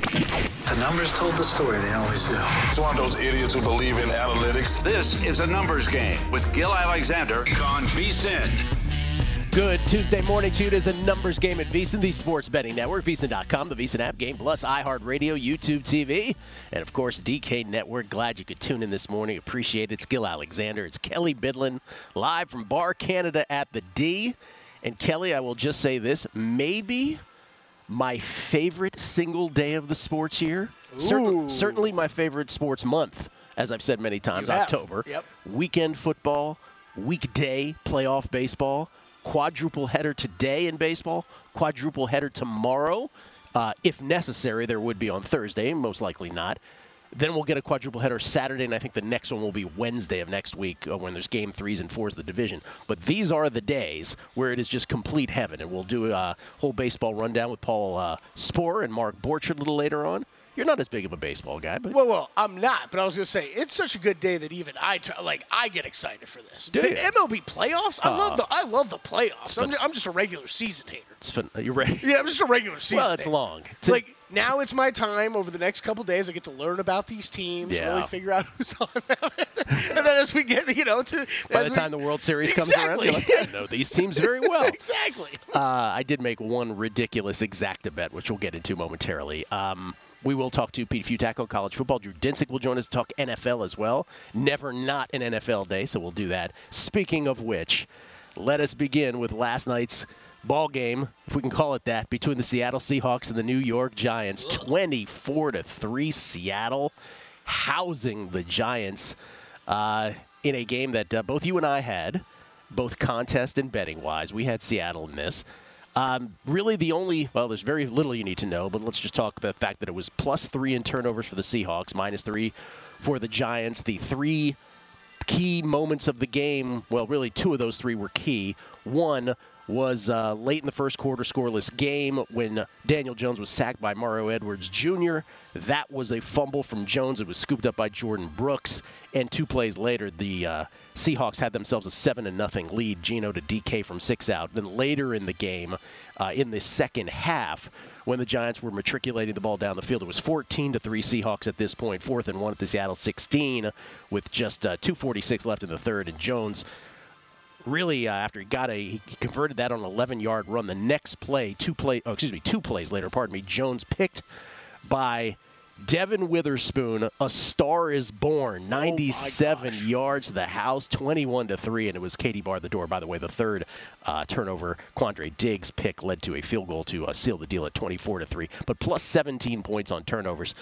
The numbers told the story, they always do. It's one of those idiots who believe in analytics. This is a numbers game with Gill Alexander on VSIN. Good Tuesday morning to you. It is a numbers game at VSIN, the sports betting network, VSIN.com, the VSIN app, Game Plus, iHeartRadio, YouTube TV, and of course, DK Network. Glad you could tune in this morning. Appreciate it. It's Gill Alexander. It's Kelley Bydlon live from Bar Canada at the D. And Kelly, I will just say this maybe my favorite single day of the sports year. Certain, certainly my favorite sports month, as I've said many times. October. Yep. Weekend football, weekday playoff baseball, quadruple header today in baseball, quadruple header tomorrow. Uh, if necessary, there would be on Thursday, most likely not. Then we'll get a quadruple header Saturday, and I think the next one will be Wednesday of next week uh, when there's game threes and fours of the division. But these are the days where it is just complete heaven, and we'll do a whole baseball rundown with Paul uh, and Mark Borchard a little later on. You're not as big of a baseball guy, but Well, well, I'm not, but I was gonna say it's such a good day that even I try, like I get excited for this. Do The you? MLB playoffs, I love the I love the playoffs. I'm just, I'm just a regular season hater. it's fun. You're right. Yeah, I'm just a regular season. well, it's hater. long. It's like now it's my time over the next couple days. I get to learn about these teams, Yeah. really figure out who's on them, and then as we get, you know, to by the we- time the World Series comes around, you're like, I know these teams very well. exactly. Uh, I did make one ridiculous exacta bet, which we'll get into momentarily. Um, we will talk to Pete Fiutak on college football. Drew Dinsick will join us to talk NFL as well. Never not an NFL day, so we'll do that. Speaking of which, let us begin with last night's ball game, if we can call it that, between the Seattle Seahawks and the New York Giants. 24 to 3 Seattle housing the Giants uh, in a game that uh, both you and I had, both contest and betting wise. We had Seattle in this. Um, really, the only well, there's very little you need to know, but let's just talk about the fact that it was plus three in turnovers for the Seahawks, minus three for the Giants. The three key moments of the game, well, really two of those three were key. One was uh, late in the first quarter, scoreless game when Daniel Jones was sacked by Mario Edwards Jr. That was a fumble from Jones. It was scooped up by Jordyn Brooks, and two plays later, the uh, Seahawks had themselves a seven and nothing lead. Geno to DK from six out. Then later in the game, uh, in the second half, when the Giants were matriculating the ball down the field, it was 14 to three Seahawks at this point, fourth and one at the Seattle 16, with just uh, 2:46 left in the third, and Jones really uh, after he got a he converted that on an 11 yard run the next play two play oh, excuse me two plays later pardon me jones picked by devon witherspoon a star is born 97 yards to the house 21 to 3 and it was katie bar the door. By the way the third uh, turnover quandre diggs pick led to a field goal to uh, seal the deal at 24 to 3 but plus 17 points on turnovers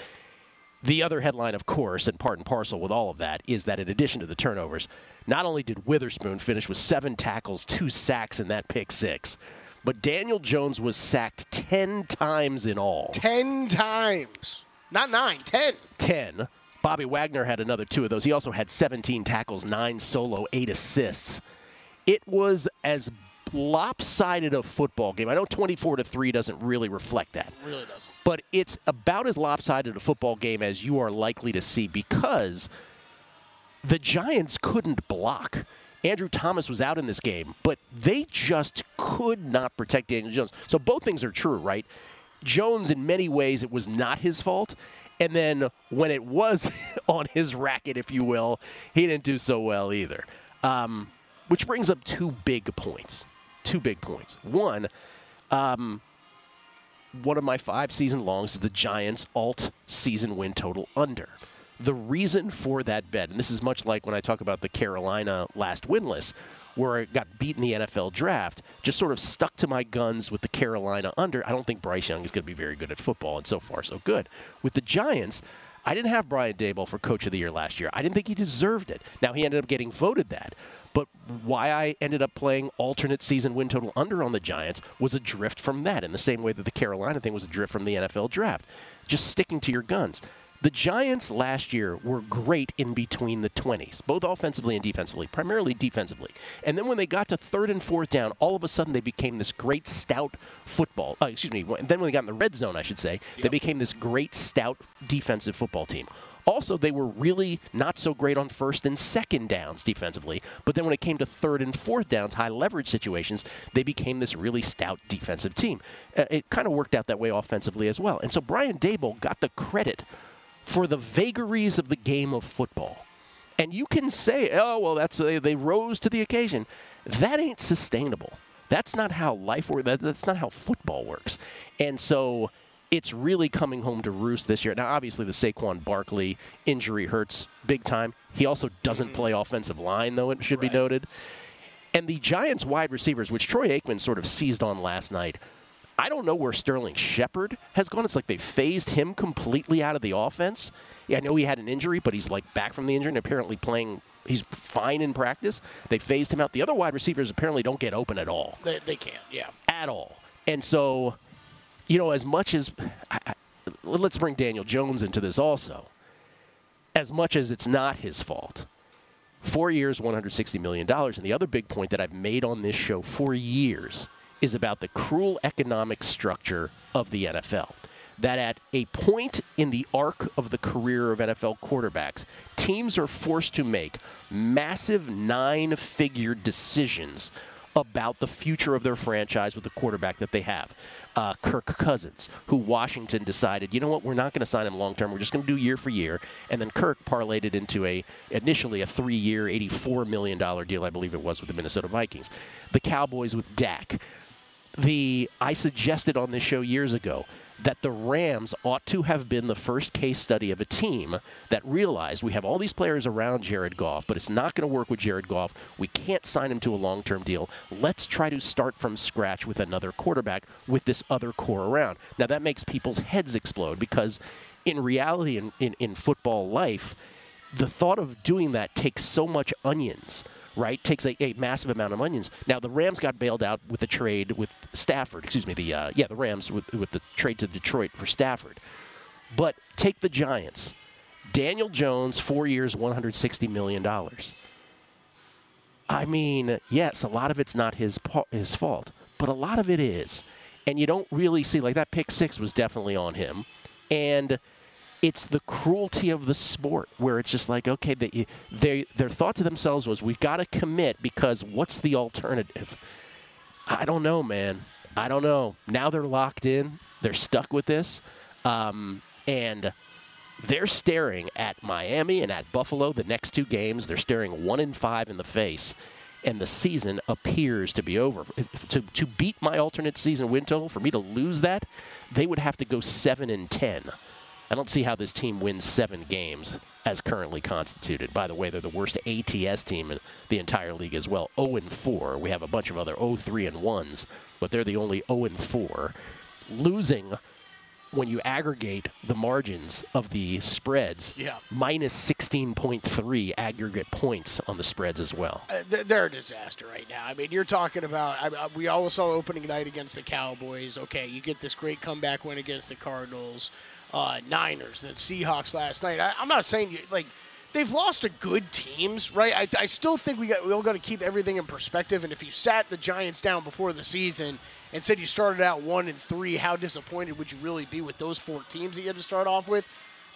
the other headline, of course, and part and parcel with all of that, is that in addition to the turnovers, not only did Witherspoon finish with seven tackles, two sacks, and that pick six, but Daniel Jones was sacked 10 times in all. Ten times, not nine, ten. 10. Bobby Wagner had another two of those. He also had 17 tackles, nine solo, eight assists. It was as lopsided a football game. I know 24 to 3 doesn't really reflect that Really doesn't. but it's about as lopsided a football game as you are likely to see because the Giants couldn't block. Andrew Thomas was out in this game, but they just could not protect Daniel Jones. So both things are true, right? Jones, in many ways, it was not his fault. And then when it was on his racket, if you will, he didn't do so well either. Um, which brings up two big points. Two big points. One, um, one of my five season longs is the Giants alt season win total under. The reason for that bet, and this is much like when I talk about the Carolina last winless, where I got beat in the NFL draft, just sort of stuck to my guns with the Carolina under. I don't think Bryce Young is going to be very good at football, and so far, so good. With the Giants, I didn't have Brian Daboll for Coach of the Year last year. I didn't think he deserved it. Now, he ended up getting voted that. But why I ended up playing alternate season win total under on the Giants was a drift from that, in the same way that the Carolina thing was a drift from the NFL draft. Just sticking to your guns. The Giants last year were great in between the 20s, both offensively and defensively, primarily defensively. And then when they got to third and fourth down, all of a sudden they became this great stout football. Uh, excuse me. Then when they got in the red zone, I should say, yep. they became this great stout defensive football team. Also, they were really not so great on first and second downs defensively, but then when it came to third and fourth downs, high leverage situations, they became this really stout defensive team. Uh, it kind of worked out that way offensively as well. And so Brian Daboll got the credit for the vagaries of the game of football. And you can say, oh, well, that's uh, they rose to the occasion. That ain't sustainable. That's not how life works. That, that's not how football works. And so it's really coming home to roost this year. Now, obviously, the Saquon Barkley injury hurts big time. He also doesn't play mm-hmm. offensive line, though, it should right. be noted. And the Giants wide receivers, which Troy Aikman sort of seized on last night, I don't know where Sterling Shepard has gone. It's like they phased him completely out of the offense. Yeah, I know he had an injury, but he's like back from the injury and apparently playing. He's fine in practice. They phased him out. The other wide receivers apparently don't get open at all. They, they can't, yeah. At all. And so, you know, as much as. I, let's bring Daniel Jones into this also. As much as it's not his fault. Four years, $160 million. And the other big point that I've made on this show for years is about the cruel economic structure of the NFL. That at a point in the arc of the career of NFL quarterbacks, teams are forced to make massive nine figure decisions about the future of their franchise with the quarterback that they have. Uh, Kirk Cousins, who Washington decided, you know what, we're not going to sign him long term. We're just going to do year for year. And then Kirk parlayed it into a initially a three year, $84 million deal, I believe it was, with the Minnesota Vikings. The Cowboys with Dak the I suggested on this show years ago that the Rams ought to have been the first case study of a team that realized we have all these players around Jared Goff, but it's not going to work with Jared Goff. We can't sign him to a long term deal. Let's try to start from scratch with another quarterback with this other core around. Now, that makes people's heads explode because in reality, in, in, in football life, the thought of doing that takes so much onions right? Takes a, a, massive amount of onions. Now the Rams got bailed out with the trade with Stafford. Excuse me, the uh, yeah the Rams with with the trade to Detroit for Stafford. But take the Giants. Daniel Jones, four years, one hundred sixty million dollars. I mean, yes, a lot of it's not his his fault, but a lot of it is, and you don't really see like that pick six was definitely on him, and it's the cruelty of the sport where it's just like okay they, they their thought to themselves was we've got to commit because what's the alternative? I don't know man. I don't know. Now they're locked in. They're stuck with this. Um, and they're staring at miami and at buffalo the next two games. They're staring one in five in the face. And the season appears to be over. To, to beat my alternate season win total, for me to lose that, they would have to go 7 and 10. I don't see how this team wins seven games as currently constituted. By the way, they're the worst ATS team in the entire league as well. 0 and 4. We have a bunch of other 0 3 and 1s, but they're the only 0 and 4. Losing when you aggregate the margins of the spreads, yeah. minus 16.3 aggregate points on the spreads as well. Uh, they're a disaster right now. I mean, you're talking about, I, we all saw opening night against the Cowboys. Okay, you get this great comeback win against the Cardinals uh, Niners, the Seahawks last night. I, am not saying you like they've lost to good teams, right? I, I still think we got we all got to keep everything in perspective. And if you sat the Giants down before the season and said you started out one and three, how disappointed would you really be with those four teams that you had to start off with?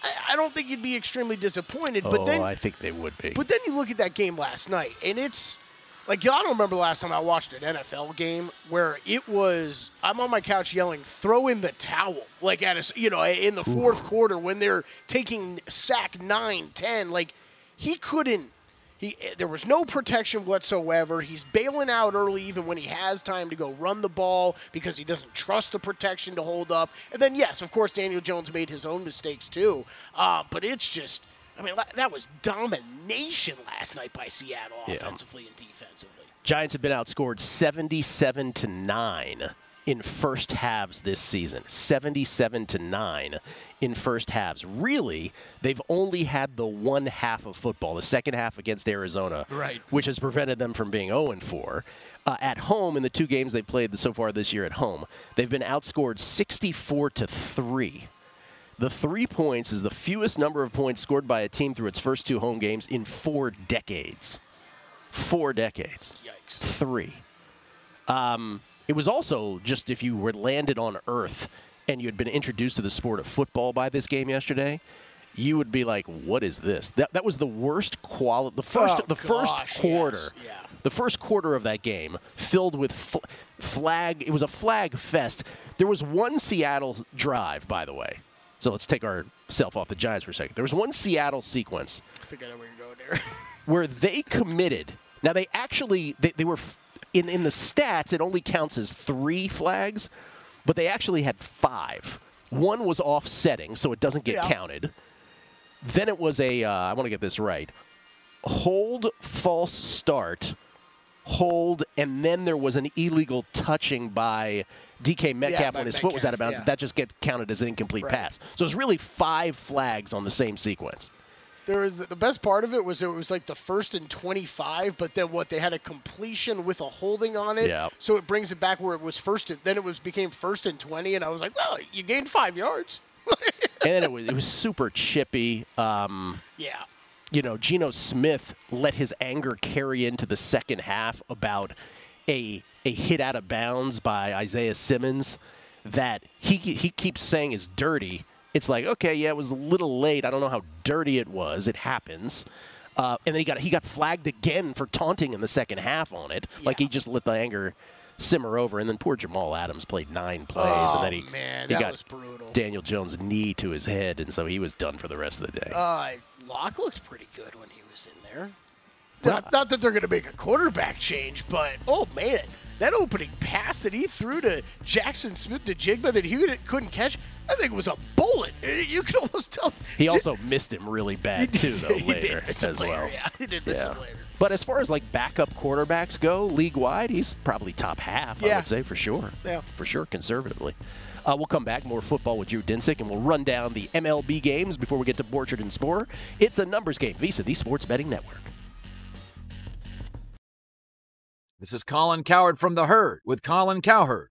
I, I don't think you'd be extremely disappointed. Oh, but then I think they would be. But then you look at that game last night, and it's like y'all don't remember the last time I watched an NFL game where it was I'm on my couch yelling throw in the towel like at a you know in the fourth Ooh. quarter when they're taking sack nine, ten. like he couldn't He there was no protection whatsoever. He's bailing out early even when he has time to go run the ball because he doesn't trust the protection to hold up. And then yes, of course Daniel Jones made his own mistakes too. Uh, but it's just I mean that was domination last night by Seattle Yeah. offensively and defensively. Giants have been outscored 77 to 9 in first halves this season. 77 to 9 in first halves. Really, they've only had the one half of football, the second half against Arizona, Right. which has prevented them from being 0 and 4. Uh, at home, in the two games they've played so far this year at home, they've been outscored 64 to 3. The three points is the fewest number of points scored by a team through its first two home games in four decades. Four decades Yikes. three. Um, it was also just if you were landed on Earth and you had been introduced to the sport of football by this game yesterday, you would be like, "What is this?" That that was the worst quality. The first Oh, the first quarter. yes, yeah. The first quarter of that game filled with fl- flag. It was a flag fest. There was one Seattle drive, by the way. So let's take ourselves off the Giants for a second. There was one Seattle sequence I think I know where you're going there. where they committed. Now they actually they, they were in in the stats. It only counts as three flags, but they actually had five. One was offsetting, so it doesn't get Yeah. counted. Then it was a uh, I want to get this right. Hold, false start, hold, and then there was an illegal touching by DK Metcalf by when his foot was out of bounds. yeah. That just gets counted as an incomplete Right. pass. So it's really five flags on the same sequence. There was the best part of it was it was like the first and 25, but then what they had a completion with a holding on it. Yeah. So it brings it back where it was first and then it was became first and 20 and I was like, "Well, you gained 5 yards." and then it was it was super chippy. Um, yeah. You know, Geno Smith let his anger carry into the second half about a a hit out of bounds by Isaiah Simmons that he he keeps saying is dirty. It's like, okay, yeah, it was a little late. I don't know how dirty it was. It happens. Uh, and then he got he got flagged again for taunting in the second half on it. Like he just let the anger simmer over. And then poor Jamal Adams played nine plays, Oh, and then he man, he that got was brutal. Daniel Jones' knee to his head, and so he was done for the rest of the day. Uh, Locke looked pretty good when he was in there. Not, not that they're going to make a quarterback change, but oh man, that opening pass that he threw to Jaxon Smith-Njigba that he couldn't catch, I think it was a bullet. You could almost tell. He J- also missed him really bad He too, though he later did miss him as later, well. yeah, he did miss him later. But as far as like backup quarterbacks go, league wide, he's probably top half. Yeah. I would say for sure. Yeah. for sure, conservatively. Uh, we'll come back more football with Drew Dinsick, and we'll run down the MLB games before we get to Borchard and Sporer. It's a numbers game. VSIN, the Sports Betting Network. This is Colin Cowherd from The Herd with Colin Cowherd.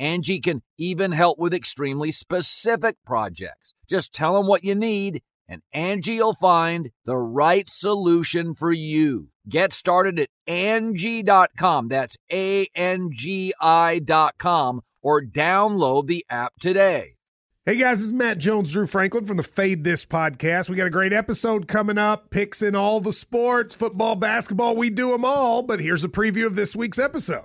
Angie can even help with extremely specific projects. Just tell them what you need, and Angie will find the right solution for you. Get started at Angie.com. That's A N G I.com or download the app today. Hey guys, this is Matt Jones, Drew Franklin from the Fade This podcast. We got a great episode coming up, picks in all the sports, football, basketball, we do them all. But here's a preview of this week's episode.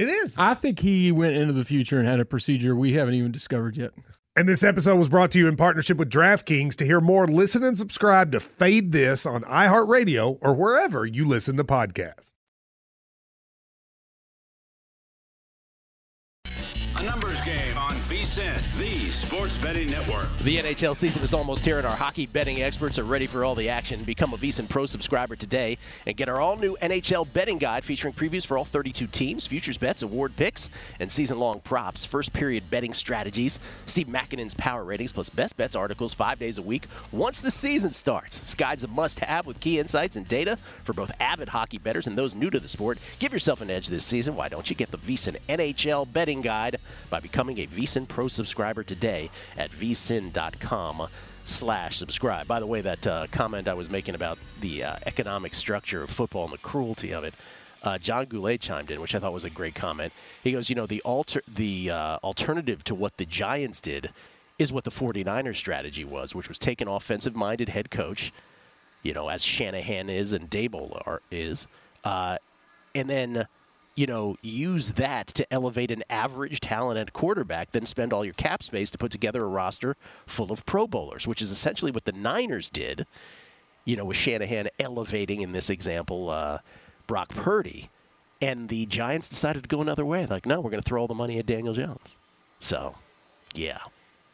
It is. I think he went into the future and had a procedure we haven't even discovered yet. And this episode was brought to you in partnership with DraftKings. To hear more, listen and subscribe to Fade This on iHeartRadio or wherever you listen to podcasts. On VSIN, the sports betting network. The NHL season is almost here, and our hockey betting experts are ready for all the action. Become a VSiN Pro subscriber today and get our all-new NHL betting guide featuring previews for all 32 teams, futures bets, award picks, and season-long props. First period betting strategies, Steve Makinen's power ratings, plus best bets articles five days a week once the season starts. This guide's a must-have with key insights and data for both avid hockey bettors and those new to the sport. Give yourself an edge this season. Why don't you get the VSiN NHL betting guide by becoming a VSiN Pro subscriber today at vsin.com slash subscribe. By the way, that uh, comment I was making about the uh, economic structure of football and the cruelty of it, uh, John Goulet chimed in, which I thought was a great comment. He goes, you know, the alter the uh, alternative to what the Giants did is what the 49ers strategy was, which was take an offensive-minded head coach, you know, as Shanahan is and Daboll are, is, uh, and then you know, use that to elevate an average talented quarterback, then spend all your cap space to put together a roster full of Pro Bowlers, which is essentially what the Niners did, you know, with Shanahan elevating, in this example, uh, Brock Purdy. And the Giants decided to go another way. Like, no, we're going to throw all the money at Daniel Jones. So, yeah,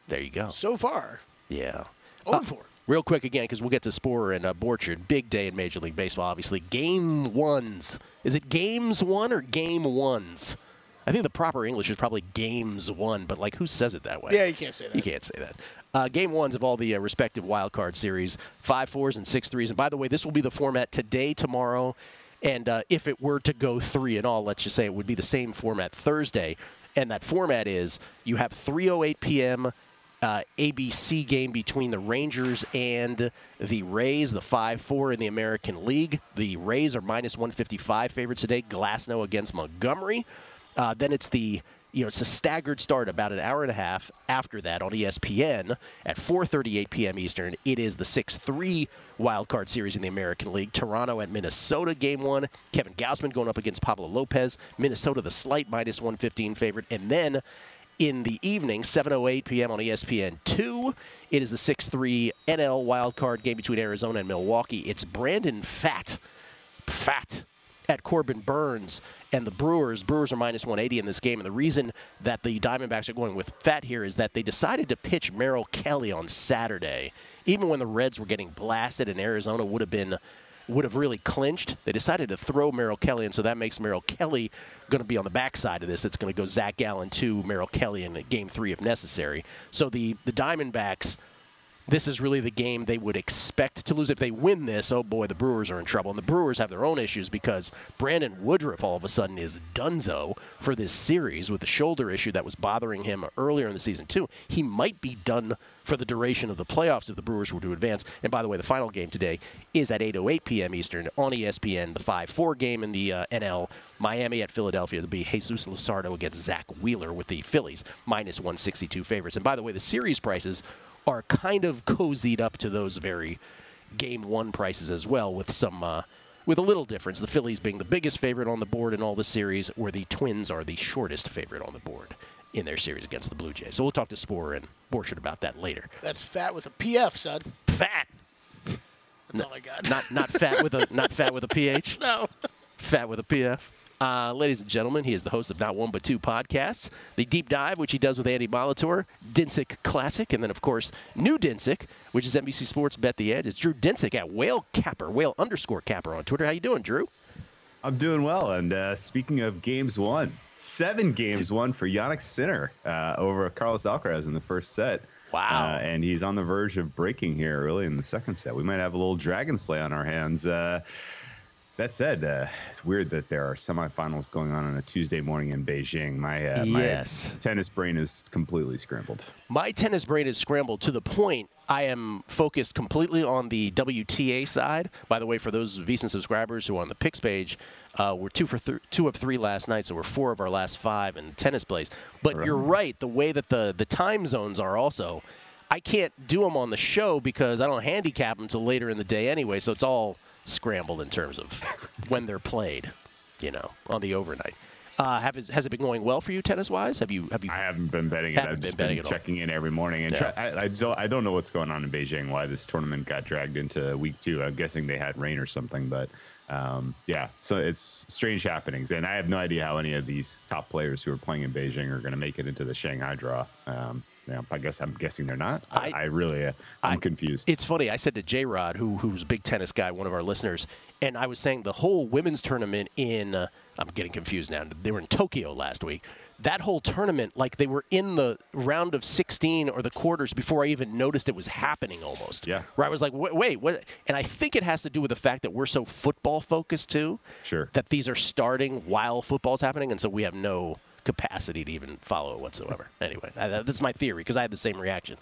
there you go. So far, Yeah. over Uh, for. Real quick again, because we'll get to Sporer and uh, Borchard. Big day in Major League Baseball, obviously. Game ones. Is it games one or game ones? I think the proper English is probably games one, but like who says it that way? Yeah, you can't say that. You can't say that. Uh, game ones of all the uh, respective wild card series, five fours and six threes. And by the way, this will be the format today, tomorrow, and uh, if it were to go three and all, let's just say it would be the same format Thursday. And that format is you have 3:08 p.m. Uh, ABC game between the Rangers and the Rays, the 5 4 in the American League. The Rays are minus 155 favorites today. Glasnow against Montgomery. Uh, then it's the you know it's a staggered start about an hour and a half after that on ESPN at 4:38 p.m. Eastern. It is the 6-3 wild card series in the American League. Toronto at Minnesota game 1. Kevin Gausman going up against Pablo Lopez. Minnesota the slight minus 115 favorite and then in the evening, 7:08 p.m. on ESPN two. It is the 6-3 NL wild card game between Arizona and Milwaukee. It's Brandon Pfaadt, Pfaadt at Corbin Burnes and the Brewers. Brewers are minus 180 in this game, and the reason that the Diamondbacks are going with Pfaadt here is that they decided to pitch Merrill Kelly on Saturday, even when the Reds were getting blasted and Arizona would have been would have really clinched. They decided to throw Merrill Kelly, and so that makes Merrill Kelly going to be on the backside of this. It's going to go Zach Gallen to Merrill Kelly in Game Three if necessary. So the the Diamondbacks. This is really the game they would expect to lose. If they win this, oh boy, the Brewers are in trouble. And the Brewers have their own issues because Brandon Woodruff all of a sudden is dunzo for this series with the shoulder issue that was bothering him earlier in the season, too. He might be done for the duration of the playoffs if the Brewers were to advance. And by the way, the final game today is at 8.08 p.m. Eastern on ESPN, the 5-4 game in the uh, NL. Miami at Philadelphia. It'll be Jesus Luzardo against Zack Wheeler with the Phillies, minus 162 favorites. And by the way, the series prices are kind of cozied up to those very game one prices as well, with some uh, with a little difference. The Phillies being the biggest favorite on the board in all the series, where the Twins are the shortest favorite on the board in their series against the Blue Jays. So we'll talk to Sporer and Borchard about that later. That's fat with a PF, son. Fat, That's all I got. not not fat with a not fat with a ph. no. Fat with a PF. Uh, ladies and gentlemen, he is the host of Not One But Two podcasts, the Deep Dive, which he does with Andy Molitor, Dinsick Classic, and then, of course, New Dinsick, which is NBC Sports Bet the Edge. It's Drew Dinsick at Whale Capper, Whale underscore Capper on Twitter. How you doing, Drew? I'm doing well. And uh, speaking of games one, seven games one for Jannik Sinner uh, over Carlos Alcaraz in the first set. Wow. Uh, and he's on the verge of breaking here early in the second set. We might have a little Dragon Slay on our hands. That said, uh, it's weird that there are semifinals going on on a Tuesday morning in Beijing. My, uh, Yes. my tennis brain is completely scrambled. My tennis brain is scrambled to the point I am focused completely on the WTA side. By the way, for those VSiN subscribers who are on the picks page, uh, we're two for th- two of three last night, so we're four of our last five in tennis plays. But you're right, the way that the the time zones are also. I can't do them on the show because I don't handicap them until later in the day anyway. So it's all scrambled in terms of when they're played, you know, on the overnight. Uh, have it, has it been going well for you tennis wise? Have you have you? I haven't been betting it. Haven't I've been just betting been all. checking in every morning, and Yeah. try, I, I don't. I don't know what's going on in Beijing. Why this tournament got dragged into week two? I'm guessing they had rain or something, but um, yeah. So it's strange happenings, and I have no idea how any of these top players who are playing in Beijing are going to make it into the Shanghai draw. Um, yeah, I guess I'm guessing they're not. I, I really, uh, I'm confused. It's funny. I said to J Rod, who who's a big tennis guy, one of our listeners, and I was saying the whole women's tournament in uh, I'm getting confused now. They were in Tokyo last week. That whole tournament, like they were in the round of 16 or the quarters before I even noticed it was happening. Almost. Yeah. Where I was like, wait, wait, what? And I think it has to do with the fact that we're so football focused too. Sure. That these are starting while football's happening, and so we have no capacity to even follow it whatsoever. Anyway, that's my theory because I had the same reaction.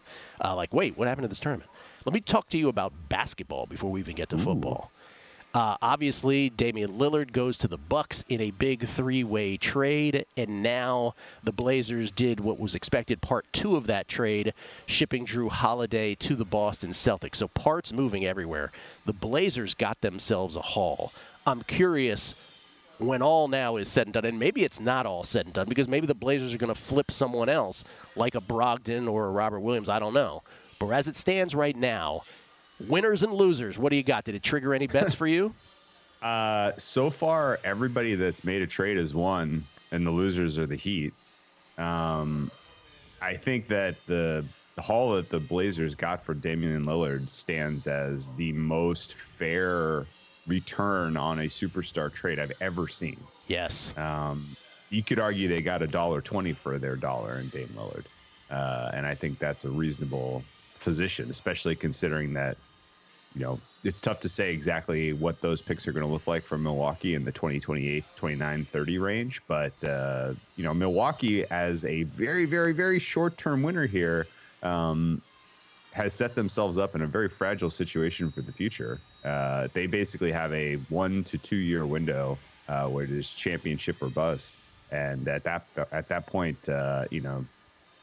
Uh, like, wait, what happened to this tournament? Let me talk to you about basketball before we even get to football. Uh, obviously, Damian Lillard goes to the Bucks in a big three-way trade, and now the Blazers did what was expected, part two of that trade, shipping Jrue Holiday to the Boston Celtics. So parts moving everywhere. The Blazers got themselves a haul. I'm curious when all now is said and done, and maybe it's not all said and done because maybe the Blazers are going to flip someone else like a Brogdon or a Robert Williams. I don't know. But as it stands right now, winners and losers, what do you got? Did it trigger any bets for you? Uh, so far, everybody that's made a trade has won, and the losers are the Heat. Um, I think that the, the haul that the Blazers got for Damian Lillard stands as the most fair return on a superstar trade I've ever seen. Yes. Um, you could argue they got a dollar twenty for their dollar in Dame Lillard, uh, and I think that's a reasonable position, especially considering that you know it's tough to say exactly what those picks are going to look like from Milwaukee in the 2028, 29, 30 range. But uh, you know, Milwaukee as a very, very, very short-term winner here. Um, has set themselves up in a very fragile situation for the future. Uh, they basically have a one to two year window uh, where it is championship or bust, and at that at that point, uh, you know,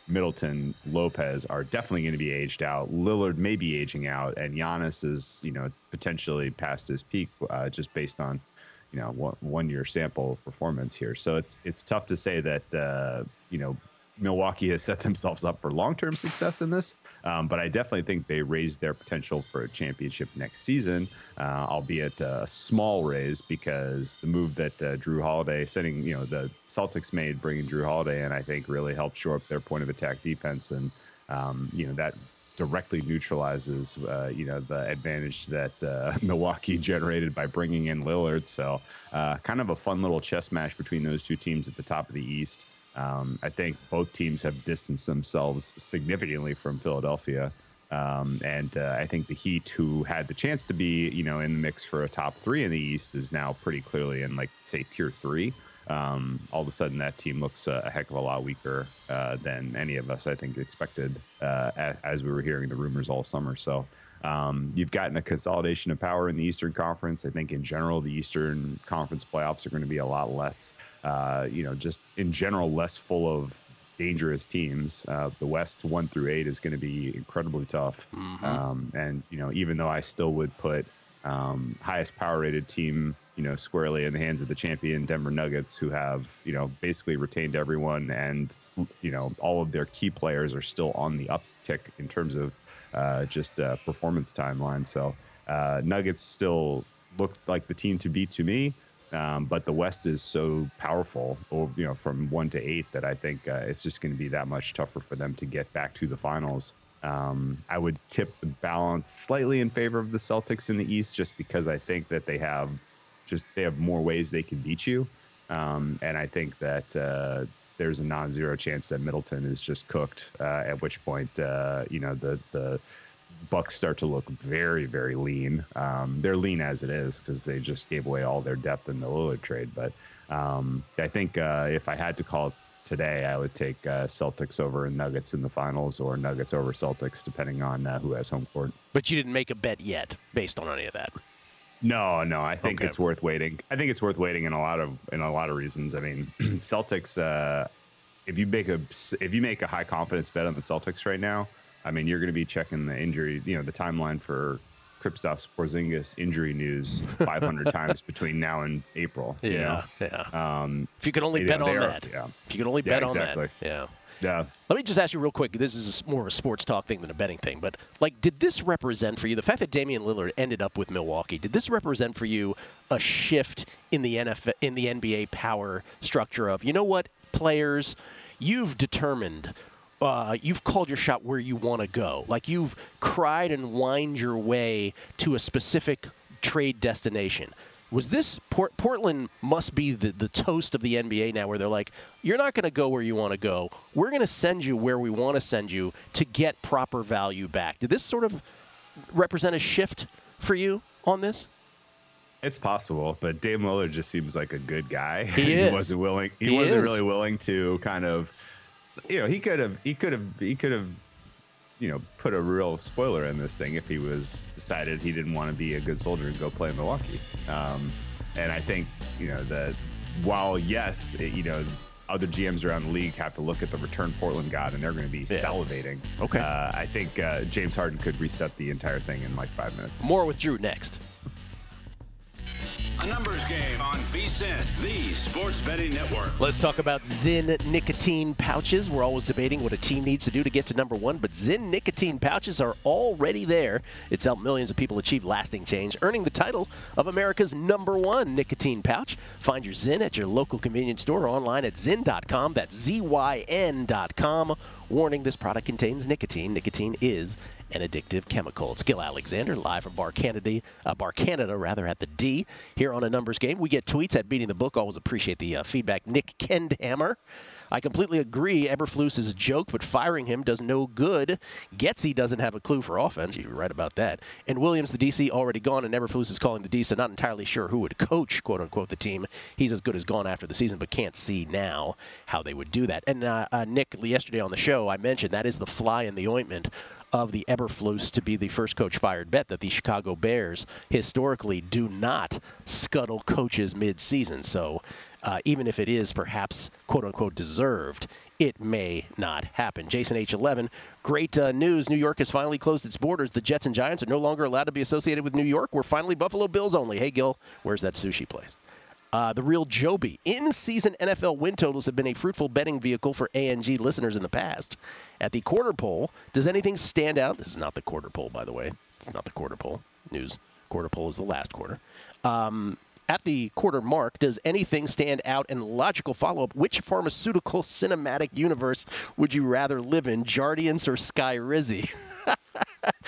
Middleton, Lopez are definitely going to be aged out. Lillard may be aging out, and Giannis is you know potentially past his peak uh, just based on you know one, one year sample performance here. So it's it's tough to say that uh, you know Milwaukee has set themselves up for long term success in this, um, but I definitely think they raised their potential for a championship next season, uh, albeit a small raise because the move that uh, Jrue Holiday, sending you know the Celtics made, bringing Jrue Holiday in, I think really helped shore up their point of attack defense, and um, you know that directly neutralizes uh, you know the advantage that uh, Milwaukee generated by bringing in Lillard. So uh, kind of a fun little chess match between those two teams at the top of the East. Um, I think both teams have distanced themselves significantly from Philadelphia. Um, and uh, I think the Heat, who had the chance to be, you know, in the mix for a top three in the East, is now pretty clearly in, like, say, tier three. Um, all of a sudden, that team looks uh, a heck of a lot weaker uh, than any of us, I think, expected uh, a- as we were hearing the rumors all summer. So um, you've gotten a consolidation of power in the Eastern Conference. I think in general, the Eastern Conference playoffs are going to be a lot less, uh, you know, just in general, less full of dangerous teams. Uh, the West one through eight is going to be incredibly tough. Um, and, you know, even though I still would put um, highest power rated team, you know, squarely in the hands of the champion Denver Nuggets, who have, you know, basically retained everyone and, you know, all of their key players are still on the uptick in terms of uh, just uh, performance timeline. So uh, Nuggets still look like the team to beat to me. Um, but the West is so powerful, or you know, from one to eight, that I think uh, it's just going to be that much tougher for them to get back to the finals. Um, I would tip the balance slightly in favor of the Celtics in the East, just because I think that they have just they have more ways they can beat you, um, and I think that uh, there's a non-zero chance that Middleton is just cooked. Uh, at which point, uh, you know, the the Bucks start to look very, very lean. Um, they're lean as it is because they just gave away all their depth in the Lillard trade. But um, I think uh, if I had to call today, I would take uh, Celtics over Nuggets in the finals or Nuggets over Celtics, depending on uh, who has home court. But you didn't make a bet yet based on any of that. No, no, I think Okay. it's worth waiting. I think it's worth waiting in a lot of in a lot of reasons. I mean, Celtics. Uh, if you make a if you make a high confidence bet on the Celtics right now, I mean, you're going to be checking the injury, you know, the timeline for Kristaps Porzingis injury news 500 times between now and April. you Yeah, know? yeah. Um, If you could only bet know, on that. yeah. If you could only Yeah, bet on that. Yeah. Yeah. Let me just ask you real quick. This is more of a sports talk thing than a betting thing, but like, did this represent for you the fact that Damian Lillard ended up with Milwaukee? Did this represent for you a shift in the NFL in the NBA power structure of you know what players you've determined. Uh, you've called your shot where you want to go. Like you've cried and whined your way to a specific trade destination. Was this Port- Portland must be the, the toast of the NBA now, where they're like, you're not going to go where you want to go. We're going to send you where we want to send you to get proper value back. Did this sort of represent a shift for you on this? It's possible, but Dame Lillard just seems like a good guy. He is. he wasn't willing. He, He wasn't is. really willing to kind of, you know, he could have, he could have, he could have, you know, put a real spoiler in this thing if he was decided he didn't want to be a good soldier and go play in Milwaukee. Um, and I think, you know, that while yes, it, you know. Other GMs around the league have to look at the return Portland got, and they're going to be Yeah. salivating. Okay. uh, I think uh, James Harden could reset the entire thing in like five minutes. More with Drew next. A numbers game on VSIN, the sports betting network. Let's talk about Zyn nicotine pouches. We're always debating what a team needs to do to get to number one, but Zyn nicotine pouches are already there. It's helped millions of people achieve lasting change, earning the title of America's number one nicotine pouch. Find your Zyn at your local convenience store or online at zyn.com. That's Z-Y-N.com. Warning, this product contains nicotine. Nicotine is an addictive chemical. It's Gill Alexander live from Bar Canada, uh, Bar Canada rather at the D here on a numbers game. We get tweets at beating the book. Always appreciate the uh, feedback. Nick Kendhammer. I completely agree. Eberflus is a joke, but firing him does no good. Getsy doesn't have a clue for offense. You're right about that. And Williams, the DC, already gone, and Eberflus is calling the D, so not entirely sure who would coach, quote unquote, the team. He's as good as gone after the season, but can't see now how they would do that. And uh, uh, Nick, yesterday on the show, I mentioned that is the fly in the ointment of the Eberflus to be the first coach fired bet that the Chicago Bears historically do not scuttle coaches mid-season. So uh, even if it is perhaps quote unquote deserved, it may not happen. Jason H11, great uh, news. New York has finally closed its borders. The Jets and Giants are no longer allowed to be associated with New York. We're finally Buffalo Bills only. Hey, Gill, where's that sushi place? Uh, the real Joby. In season NFL win totals have been a fruitful betting vehicle for ANG listeners in the past. At the quarter poll, does anything stand out? This is not the quarter poll, by the way. It's not the quarter poll. News. Quarter poll is the last quarter. Um, at the quarter mark, does anything stand out? And logical follow up which pharmaceutical cinematic universe would you rather live in, Jardiance or Skyrizi?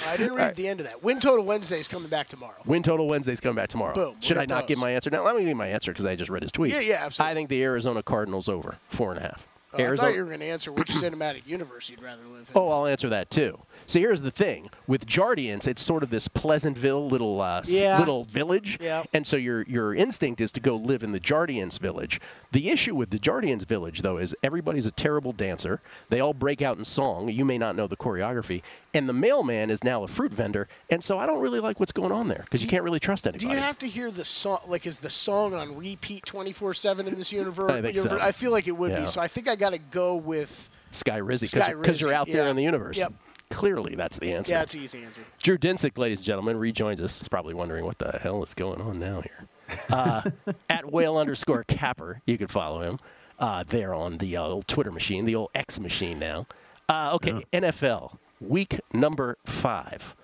I didn't read the end of that. Win total Wednesday is coming back tomorrow. Win total Wednesday's coming back tomorrow. Boom. Should I not give my answer now? Let me give my answer because I just read his tweet. Yeah, yeah, absolutely. I think the Arizona Cardinals over four and a half. Oh, I Arizona. thought you were going to answer which cinematic universe you'd rather live in. Oh, I'll answer that too. So here's the thing: with Jardiance, it's sort of this Pleasantville little uh, Yeah. little village, Yeah. and so your your instinct is to go live in the Jardiance village. The issue with the Jardiance village, though, is everybody's a terrible dancer. They all break out in song. You may not know the choreography, and the mailman is now a fruit vendor, and so I don't really like what's going on there because you can't really trust anybody. Do you have to hear the song? Like, is the song on repeat 24 7 in this universe? I think so. I feel like it would Yeah. be. So I think I got to go with. Skyrizi because you're out there in the universe. Yep. Clearly, that's the answer. Yeah, it's an easy answer. Drew Dinsick, ladies and gentlemen, rejoins us. He's probably wondering what the hell is going on now here. Uh, at whale underscore capper, you can follow him uh, there on the uh, old Twitter machine, the old X machine now. Uh, okay, NFL week number five.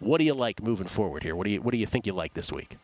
What do you like moving forward here? What do you What do you think you like this week?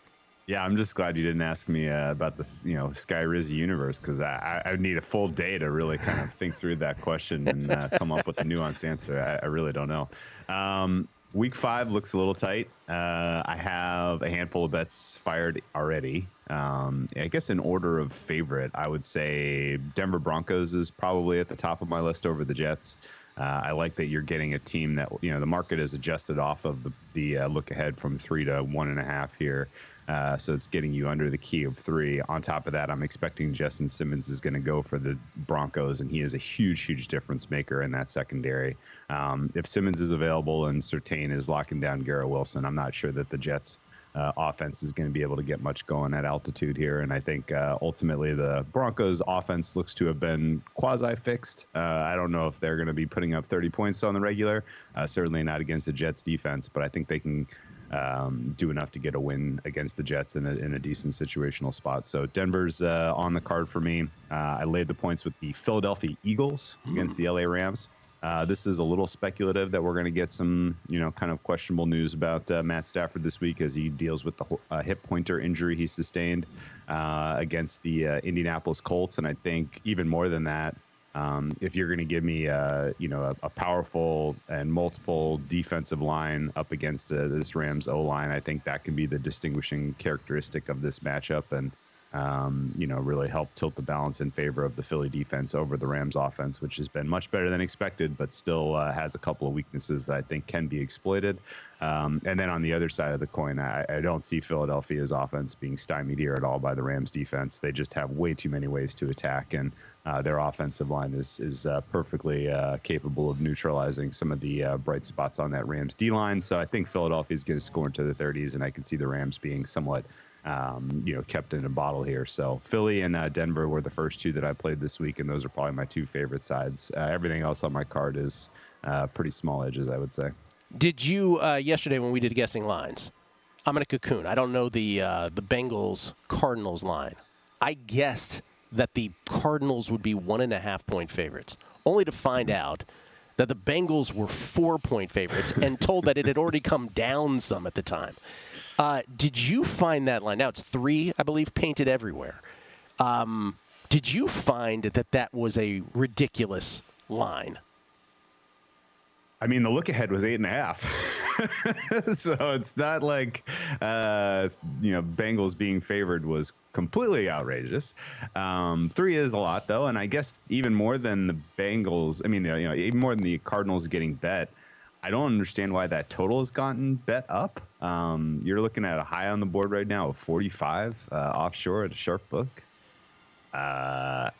Yeah, I'm just glad you didn't ask me uh, about this, you know, Sky Riz universe because I, I need a full day to really kind of think through that question and uh, come up with a nuanced answer. I, I really don't know. Um, week five looks a little tight. Uh, I have a handful of bets fired already. Um, I guess in order of favorite, I would say Denver Broncos is probably at the top of my list over the Jets. Uh, I like that you're getting a team that you know the market has adjusted off of the, the uh, look ahead from three to one and a half here. Uh, so it's getting you under the key of three. On top of that, I'm expecting Justin Simmons is going to go for the Broncos, and he is a huge, huge difference maker in that secondary. Um, if Simmons is available and Surtain is locking down Garrett Wilson, I'm not sure that the Jets uh, offense is going to be able to get much going at altitude here. And I think uh, ultimately the Broncos offense looks to have been quasi fixed. Uh, I don't know if they're going to be putting up 30 points on the regular, uh, certainly not against the Jets defense, but I think they can. Um, do enough to get a win against the Jets in a, in a decent situational spot. So Denver's uh, on the card for me. Uh, I laid the points with the Philadelphia Eagles against the LA Rams. Uh, this is a little speculative that we're going to get some, you know, kind of questionable news about uh, Matt Stafford this week as he deals with the uh, hip pointer injury he sustained uh, against the Indianapolis Colts. And I think even more than that, um, if you're going to give me, uh, you know, a, a, powerful and multiple defensive line up against this Rams O line, I think that can be the distinguishing characteristic of this matchup. And um, you know, really helped tilt the balance in favor of the Philly defense over the Rams offense, which has been much better than expected, but still uh, has a couple of weaknesses that I think can be exploited. Um, and then on the other side of the coin, I, I, don't see Philadelphia's offense being stymied here at all by the Rams defense. They just have way too many ways to attack, and uh, their offensive line is is uh, perfectly uh, capable of neutralizing some of the uh, bright spots on that Rams D line. So I think Philadelphia is going to score into the 30s, and I can see the Rams being somewhat um, you know, kept in a bottle here. So Philly and uh, Denver were the first two that I played this week, and those are probably my two favorite sides. Uh, everything else on my card is uh, pretty small edges, I would say. Did you uh, yesterday when we did guessing lines? I'm in a cocoon. I don't know the uh, the Bengals Cardinals line. I guessed that the Cardinals would be one and a half point favorites, only to find out that the Bengals were four point favorites and told that it had already come down some at the time. Uh, did you find that line? Now it's three, I believe, painted everywhere. Um, did you find that that was a ridiculous line? I mean, the look ahead was eight and a half. so it's not like, uh, you know, Bengals being favored was completely outrageous. Um, three is a lot, though. And I guess even more than the Bengals, I mean, you know, even more than the Cardinals getting bet, I don't understand why that total has gotten bet up. Um, you're looking at a high on the board right now of 45 uh, offshore at a sharp book. Uh,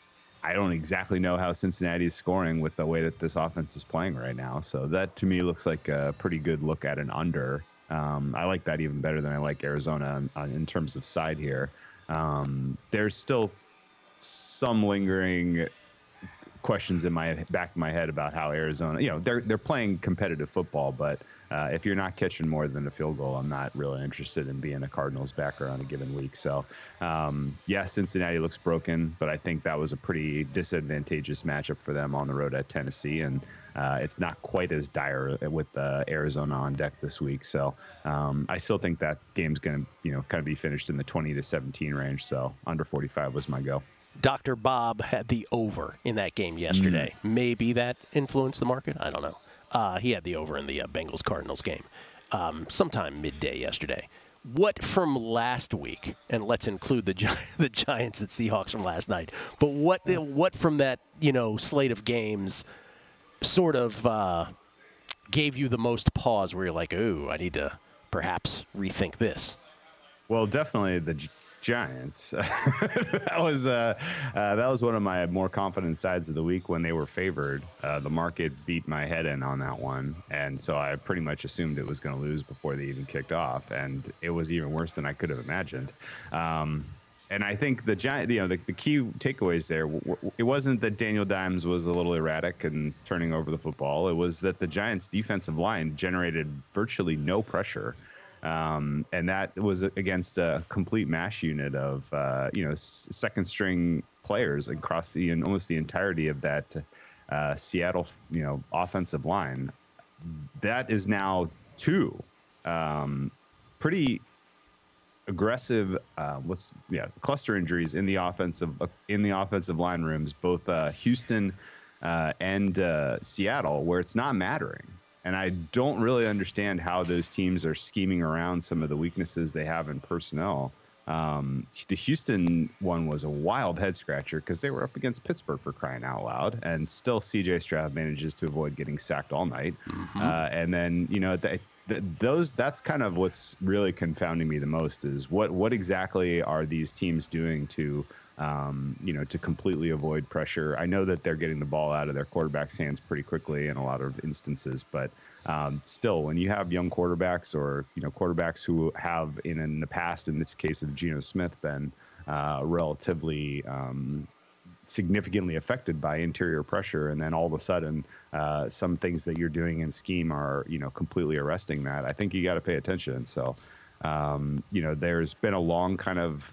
I don't exactly know how Cincinnati is scoring with the way that this offense is playing right now. So that to me looks like a pretty good look at an under. Um, I like that even better than I like Arizona in terms of side here. Um, there's still some lingering questions in my back of my head about how Arizona, you know, they're they're playing competitive football, but uh, if you're not catching more than a field goal, I'm not really interested in being a Cardinals backer on a given week. So, um, yeah, Cincinnati looks broken, but I think that was a pretty disadvantageous matchup for them on the road at Tennessee, and uh, it's not quite as dire with uh, Arizona on deck this week. So, um, I still think that game's going to, you know, kind of be finished in the 20 to 17 range. So, under 45 was my go. Dr. Bob had the over in that game yesterday. Mm. Maybe that influenced the market. I don't know. Uh, he had the over in the uh, Bengals Cardinals game um, sometime midday yesterday. What from last week, and let's include the Gi- the Giants and Seahawks from last night. But what what from that you know slate of games sort of uh, gave you the most pause, where you're like, "Ooh, I need to perhaps rethink this." Well, definitely the Giants. that was uh, uh, that was one of my more confident sides of the week when they were favored. Uh, the market beat my head in on that one, and so I pretty much assumed it was going to lose before they even kicked off, and it was even worse than I could have imagined. Um, and I think the giant, you know, the, the key takeaways there, it wasn't that Daniel Dimes was a little erratic and turning over the football. It was that the Giants' defensive line generated virtually no pressure. Um, and that was against a complete mash unit of uh, you know second string players across the almost the entirety of that uh, Seattle you know offensive line. That is now two um, pretty aggressive uh, what's yeah cluster injuries in the offensive in the offensive line rooms both uh, Houston uh, and uh, Seattle where it's not mattering and I don't really understand how those teams are scheming around some of the weaknesses they have in personnel Um, the Houston one was a wild head scratcher because they were up against Pittsburgh for crying out loud, and still CJ Stroud manages to avoid getting sacked all night. Mm-hmm. Uh, and then you know th- th- those that's kind of what's really confounding me the most is what what exactly are these teams doing to um, you know to completely avoid pressure. I know that they're getting the ball out of their quarterbacks' hands pretty quickly in a lot of instances, but um, still, when you have young quarterbacks or you know quarterbacks who have in, in the past, in this case of Geno Smith, been uh, relatively um, significantly affected by interior pressure, and then all of a sudden, uh, some things that you're doing in scheme are you know completely arresting that. I think you got to pay attention. So, um, you know, there's been a long kind of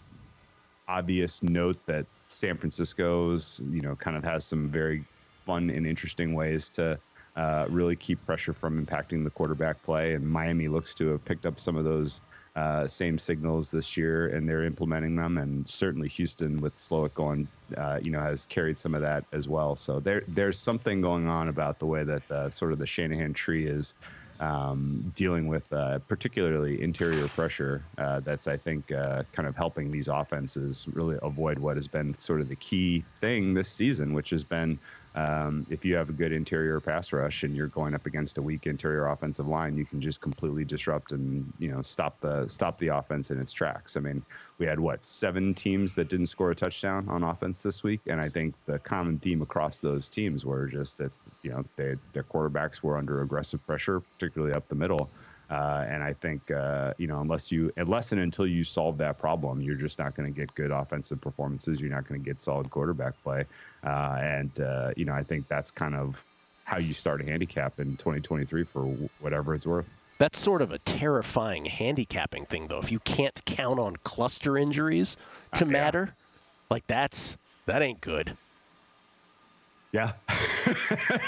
obvious note that San Francisco's you know kind of has some very fun and interesting ways to uh, really keep pressure from impacting the quarterback play. And Miami looks to have picked up some of those uh, same signals this year, and they're implementing them. And certainly Houston, with Slowik going, uh, you know, has carried some of that as well. So there, there's something going on about the way that uh, sort of the Shanahan tree is um, dealing with uh, particularly interior pressure. Uh, that's, I think, uh, kind of helping these offenses really avoid what has been sort of the key thing this season, which has been um, if you have a good interior pass rush and you're going up against a weak interior offensive line, you can just completely disrupt and you know stop the stop the offense in its tracks. I mean, we had what seven teams that didn't score a touchdown on offense this week, and I think the common theme across those teams were just that you know they, their quarterbacks were under aggressive pressure, particularly up the middle. Uh, and I think uh, you know unless you unless and until you solve that problem, you're just not going to get good offensive performances. You're not going to get solid quarterback play. Uh, and uh, you know I think that's kind of how you start a handicap in 2023 for whatever it's worth. That's sort of a terrifying handicapping thing, though. If you can't count on cluster injuries to Okay. matter, like that's that ain't good. Yeah.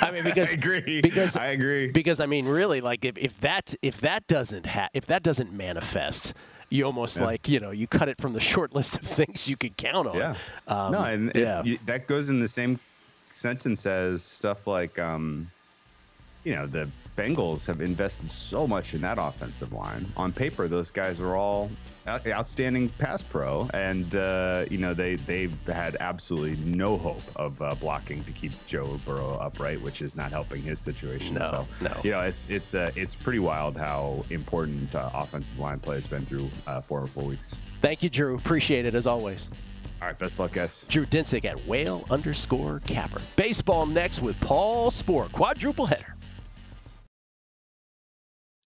I mean, because I agree. Because I agree. Because I mean, really, like if, if that if that doesn't ha- if that doesn't manifest, you almost Yeah. like you know you cut it from the short list of things you could count on. Yeah. Um, no, and it- yeah. you- that goes in the same sentence as stuff like, um, you know, the Bengals have invested so much in that offensive line. On paper, those guys are all outstanding pass pro, and uh, you know they they've had absolutely no hope of uh, blocking to keep Joe Burrow upright, which is not helping his situation. No, so, no. You know, it's it's uh, it's pretty wild how important uh, offensive line play has been through uh, four or four weeks. Thank you, Drew. Appreciate it as always. All right, best luck, guys. Drew Dinsick at whale underscore capper. Baseball next with Paul Sporer. Quadruple header.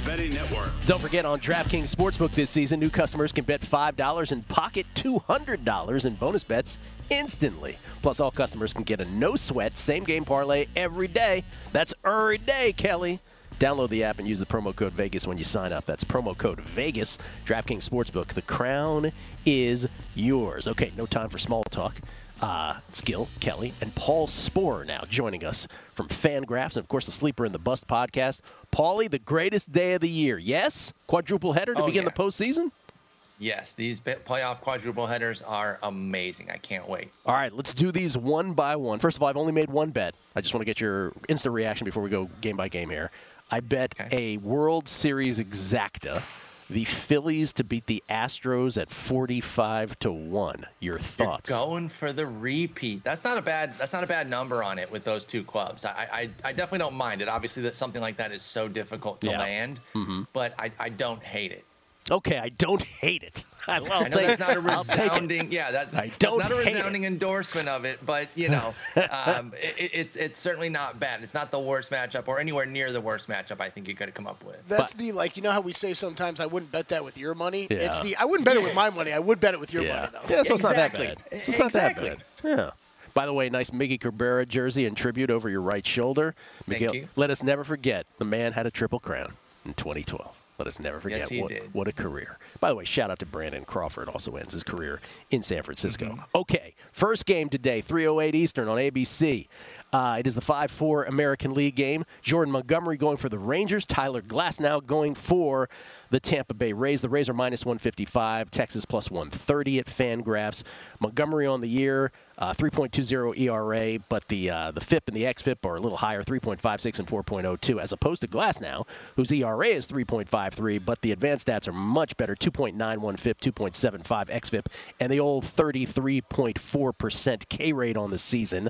Sports betting network. Don't forget on DraftKings Sportsbook this season, new customers can bet $5 and pocket $200 in bonus bets instantly. Plus, all customers can get a no sweat same game parlay every day. That's every day, Kelley. Download the app and use the promo code Vegas when you sign up. That's promo code Vegas. DraftKings Sportsbook. The crown is yours. Okay, no time for small talk. Uh, Gill, Kelley, and Paul Sporer now joining us from Fangraphs and, of course, the Sleeper in the Bust podcast. Paulie, the greatest day of the year. Yes? Quadruple header to Oh, begin yeah. the postseason? Yes, these playoff quadruple headers are amazing. I can't wait. All right, let's do these one by one. First of all, I've only made one bet. I just want to get your instant reaction before we go game by game here. I bet a World Series exacta, the Phillies to beat the Astros at 45 to 1. Your thoughts? You're going for the repeat. That's not a bad. That's not a bad number on it with those two clubs. I I, I definitely don't mind it. Obviously, that something like that is so difficult to Yeah. land, Mhm. but I, I don't hate it. Okay, I don't hate it. I, I'll I know take, that's not a I'll take it. resounding. Yeah, that, I that's don't not a hate it. resounding endorsement of it, but you know, um, it, it's it's certainly not bad. It's not the worst matchup or anywhere near the worst matchup I think you could have come up with. That's the like you know how we say sometimes I wouldn't bet that with your money. Yeah. It's the I wouldn't bet it with my money. I would bet it with your Yeah. money though. Yeah, so it's not that bad. So it's not that bad. Yeah. By the way, nice Miggy Cabrera jersey and tribute over your right shoulder. Thank Miguel, you. let us never forget the man had a triple crown in 2012. Let us never forget Yes, what, did. what a career. By the way, shout out to Brandon Crawford, also ends his career in San Francisco. Mm-hmm. Okay, first game today, 3:08 Eastern on ABC. Uh, it is the 5-4 American League game. Jordan Montgomery going for the Rangers. Tyler Glasnow going for the Tampa Bay Rays. The Rays are minus 155. Texas plus 130 at Fangraphs. Montgomery on the year, uh, 3.20 ERA, but the uh, the FIP and the XFIP are a little higher, 3.56 and 4.02, as opposed to Glasnow, whose ERA is 3.53, but the advanced stats are much better, 2.91 FIP, 2.75 XFIP, and the old 33.4% K rate on the season.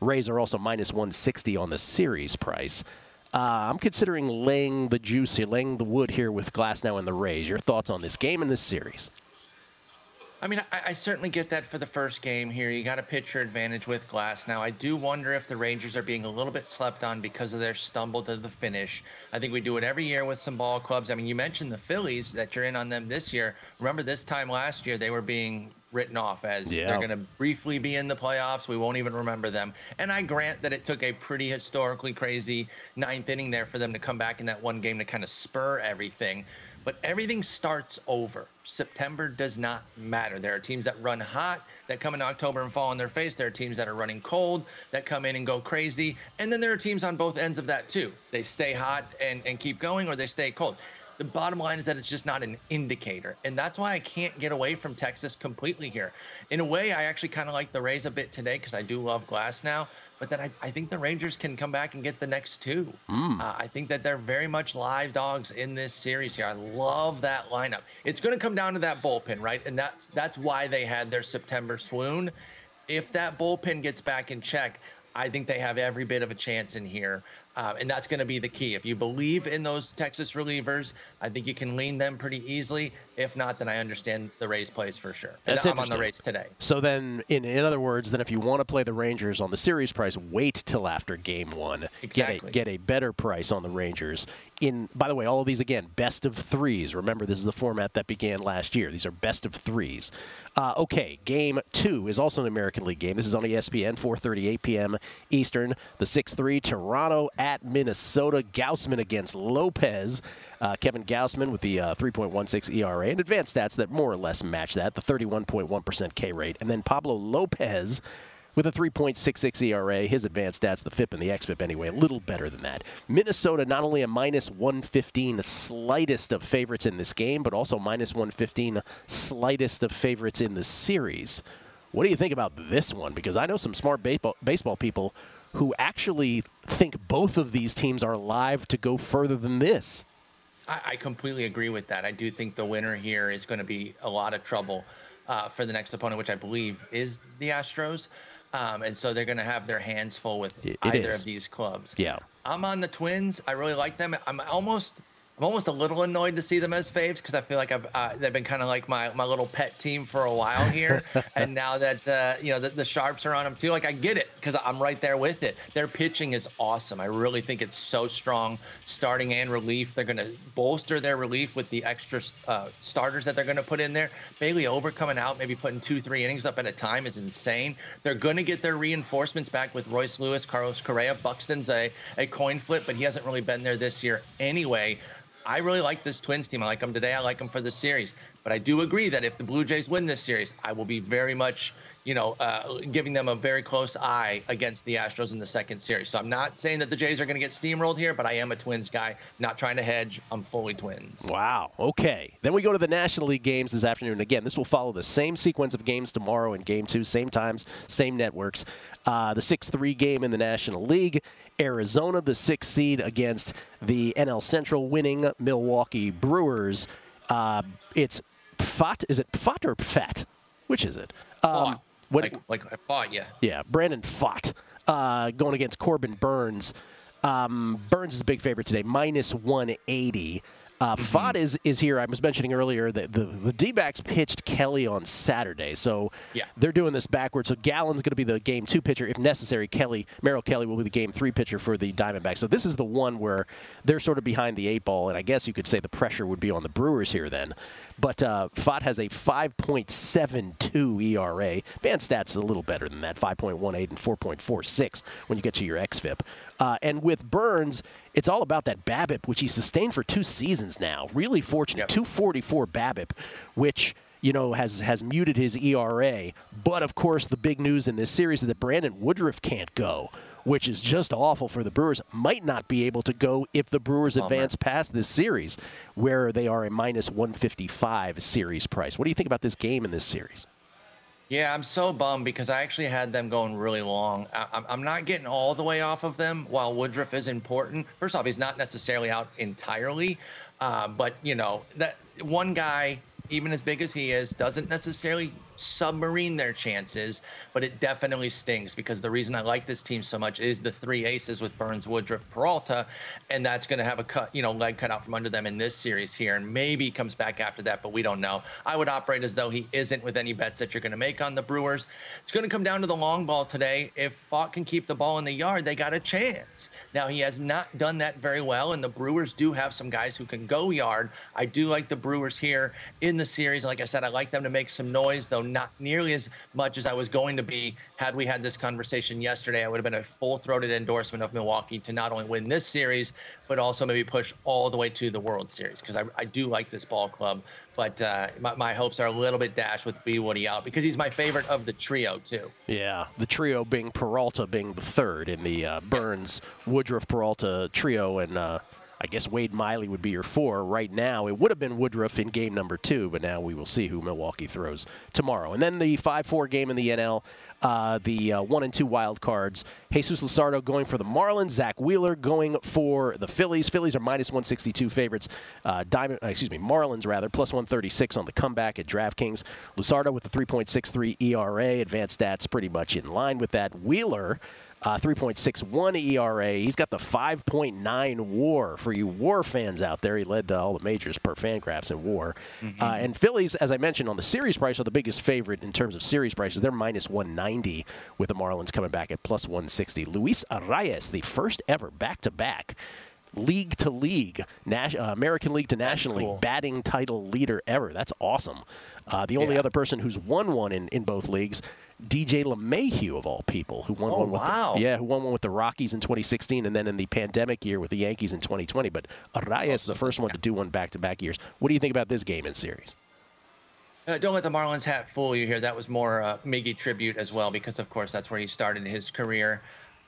Rays are also minus 160 on the series price. Uh, I'm considering laying the juice here, laying the wood here with Glasnow and the Rays. Your thoughts on this game and this series? I mean, I, I certainly get that for the first game here. You got a pitcher advantage with Glasnow, I do wonder if the Rangers are being a little bit slept on because of their stumble to the finish. I think we do it every year with some ball clubs. I mean, you mentioned the Phillies that you're in on them this year. Remember this time last year, they were being written off as Yeah. they're going to briefly be in the playoffs. We won't even remember them. And I grant that it took a pretty historically crazy ninth inning there for them to come back in that one game to kind of spur everything. But everything starts over. September does not matter. There are teams that run hot that come in October and fall on their face. There are teams that are running cold that come in and go crazy. And then there are teams on both ends of that too. They stay hot and, and keep going or they stay cold. The bottom line is that it's just not an indicator. And that's why I can't get away from Texas completely here. In a way, I actually kind of like the Rays a bit today because I do love Glasnow. But then I, I think the Rangers can come back and get the next two. Uh, I think that they're very much live dogs in this series here. I love that lineup. It's going to come down to that bullpen, right? And that's that's why they had their September swoon. If that bullpen gets back in check, I think they have every bit of a chance in here. Uh, and that's going to be the key. If you believe in those Texas relievers, I think you can lean them pretty easily. If not, then I understand the Rays plays for sure. And That's I'm on the. Rays today. So then, in, in other words, then if you want to play the Rangers on the series price, wait till after Game One. Get a Exactly. get a better price on the Rangers. In by the way, all of these again best of threes. Remember, this is the format that began last year. These are best of threes. Uh, okay, Game Two is also an American League game. This is on ESPN, 4.38 p.m Eastern. The 6-3 Toronto at Minnesota. Gausman against Lopez. Uh, Kevin Gausman with the uh, 3.16 ERA and advanced stats that more or less match that, the 31.1% K rate. And then Pablo Lopez with a 3.66 ERA. His advanced stats, the FIP and the XFIP anyway, a little better than that. Minnesota not only a minus 115, the slightest of favorites in this game, but also minus 115, slightest of favorites in the series. What do you think about this one? Because I know some smart baseball, baseball people who actually think both of these teams are live to go further than this. I, I completely agree with that. I do think the winner here is going to be a lot of trouble uh, for the next opponent, which I believe is the Astros. Um, and so they're going to have their hands full with It- it either is. of these clubs. Yeah. I'm on the Twins. I really like them. I'm almost I'm almost a little annoyed to see them as faves because I feel like I've uh, they've been kind of like my, my little pet team for a while here, and now that uh, you know the, the sharps are on them too, like I get it because I'm right there with it. Their pitching is awesome. I really think it's so strong, starting and relief. They're going to bolster their relief with the extra uh, starters that they're going to put in there. Bailey Ober coming out, maybe putting two three innings up at a time is insane. They're going to get their reinforcements back with Royce Lewis, Carlos Correa. Buxton's a a coin flip, but he hasn't really been there this year anyway. I really like this Twins team. I like them today. I like them for the series. But I do agree that if the Blue Jays win this series, I will be very much, you know, uh, giving them a very close eye against the Astros in the second series. So I'm not saying that the Jays are going to get steamrolled here, but I am a Twins guy. Not trying to hedge. I'm fully Twins. Wow. Okay. Then we go to the National League games this afternoon. Again, this will follow the same sequence of games tomorrow in Game Two, same times, same networks. Uh, the 6-3 game in the National League. Arizona, the sixth seed, against the NL Central winning Milwaukee Brewers. Uh, it's Pfaadt. Is it Pfaadt or Pfat? Which is it? Um, what, like, like I thought, yeah. Yeah, Brandon Pfaadt uh, going against Corbin Burnes. Um, Burnes is a big favorite today, minus 180. Uh, mm-hmm. Pfaadt is, is here. I was mentioning earlier that the, the D backs pitched Kelly on Saturday. So yeah. they're doing this backwards. So Gallen's going to be the game two pitcher. If necessary, Kelly, Merrill Kelly will be the game three pitcher for the Diamondbacks. So this is the one where they're sort of behind the eight ball. And I guess you could say the pressure would be on the Brewers here then. But uh, Pfaadt has a 5.72 ERA. Fan stats a little better than that, 5.18 and 4.46 when you get to your xFIP. Uh, and with Burnes, it's all about that BABIP, which he sustained for two seasons now. Really fortunate, yep. 244 BABIP, which you know has has muted his ERA. But of course, the big news in this series is that Brandon Woodruff can't go which is just awful for the Brewers, might not be able to go if the Brewers Bummer. advance past this series, where they are a minus 155 series price. What do you think about this game in this series? Yeah, I'm so bummed because I actually had them going really long. I, am not getting all the way off of them. While Woodruff is important, first off, he's not necessarily out entirely, uh, but you know that one guy, even as big as he is, doesn't necessarily submarine their chances, but it definitely stings because the reason I like this team so much is the three aces with Burnes, Woodruff, Peralta, and that's going to have a cut, you know, leg cut out from under them in this series here, and maybe comes back after that, but we don't know. I would operate as though he isn't with any bets that you're going to make on the Brewers. It's going to come down to the long ball today. If Pfaadt can keep the ball in the yard, they got a chance. Now he has not done that very well, and the Brewers do have some guys who can go yard. I do like the Brewers here in the series. Like I said, I like them to make some noise, though not nearly as much as I was going to be had we had this conversation yesterday. I would have been a full throated endorsement of Milwaukee to not only win this series, but also maybe push all the way to the World Series because I, I do like this ball club. But uh, my, my, hopes are a little bit dashed with B Woody out because he's my favorite of the trio, too. Yeah, the trio being Peralta being the third in the uh, Burnes, yes. Woodruff, Peralta trio. And uh, I guess Wade Miley would be your four right now. It would have been Woodruff in game number two, but now we will see who Milwaukee throws tomorrow. And then the 5 4 game in the NL, uh, the uh, one and two wild cards. Jesus Luzardo going for the Marlins. Zack Wheeler going for the Phillies. Phillies are minus 162 favorites. Uh, Diamond, uh, excuse me, Marlins rather plus 136 on the comeback at DraftKings. Luzardo with the 3.63 ERA. Advanced stats pretty much in line with that. Wheeler uh, 3.61 ERA. He's got the 5.9 WAR for you WAR fans out there. He led all the majors per Fangraphs in WAR. Mm-hmm. Uh, and Phillies, as I mentioned, on the series price are the biggest favorite in terms of series prices. They're minus 190 with the Marlins coming back at plus 160. Luis Arraez, the first ever back-to-back league to league, uh, American League to National cool. League batting title leader ever. That's awesome. Uh, the only yeah. other person who's won one in, in both leagues DJ LeMahieu of all people, who won oh, one with wow. the, yeah, who won one with the Rockies in 2016, and then in the pandemic year with the Yankees in 2020. But Arraez, the first one to do one back-to-back years. What do you think about this game in series? Uh, don't let the Marlins hat fool you here. That was more uh, Miggy tribute as well, because of course that's where he started his career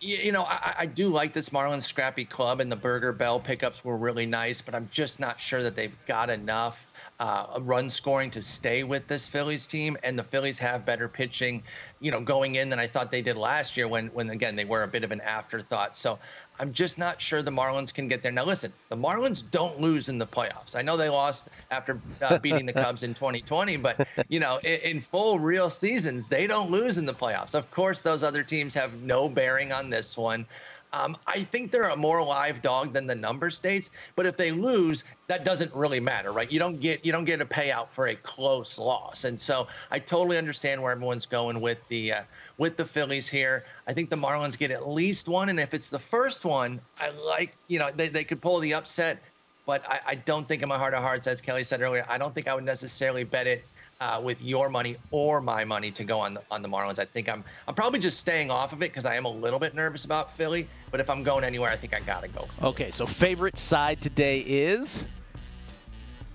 you know, I, I, do like this Marlins scrappy club, and the Burger Bell pickups were really nice, but I'm just not sure that they've got enough uh, run scoring to stay with this Phillies team. And the Phillies have better pitching, you know, going in than I thought they did last year when, when again, they were a bit of an afterthought. So I'm just not sure the Marlins can get there. Now, listen, the Marlins don't lose in the playoffs. I know they lost after uh, beating the Cubs in 2020, but, you know, in, in, full real seasons, they don't lose in the playoffs. Of course, those other teams have no bearing on this one. Um, I think they're a more live dog than the number states, but if they lose, that doesn't really matter, right? You don't get you don't get a payout for a close loss, and so I totally understand where everyone's going with the uh, with the Phillies here. I think the Marlins get at least one, and if it's the first one, I like you know they, they could pull the upset, but I, I don't think in my heart of hearts, as Kelley said earlier, I don't think I would necessarily bet it uh, with your money or my money to go on the, on the Marlins. I think I'm I'm probably just staying off of it because I am a little bit nervous about Philly. But if I'm going anywhere, I think I gotta go. Okay, so favorite side today is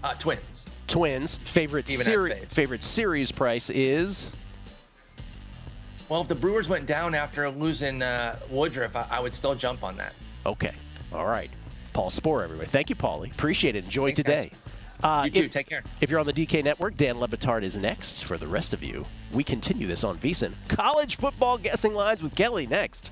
uh, Twins. Twins. Favorite series. Favorite series price is. Well, if the Brewers went down after losing uh, Woodruff, I, I, would still jump on that. Okay. All right. Paul Sporer, everybody. Thank you, Paulie. Appreciate it. Enjoy Thanks, today. Guys. Uh, you too. If, Take care. If you're on the DK Network, Dan Le Batard is next. For the rest of you, we continue this on VSIN. College football guessing lines with Kelley next.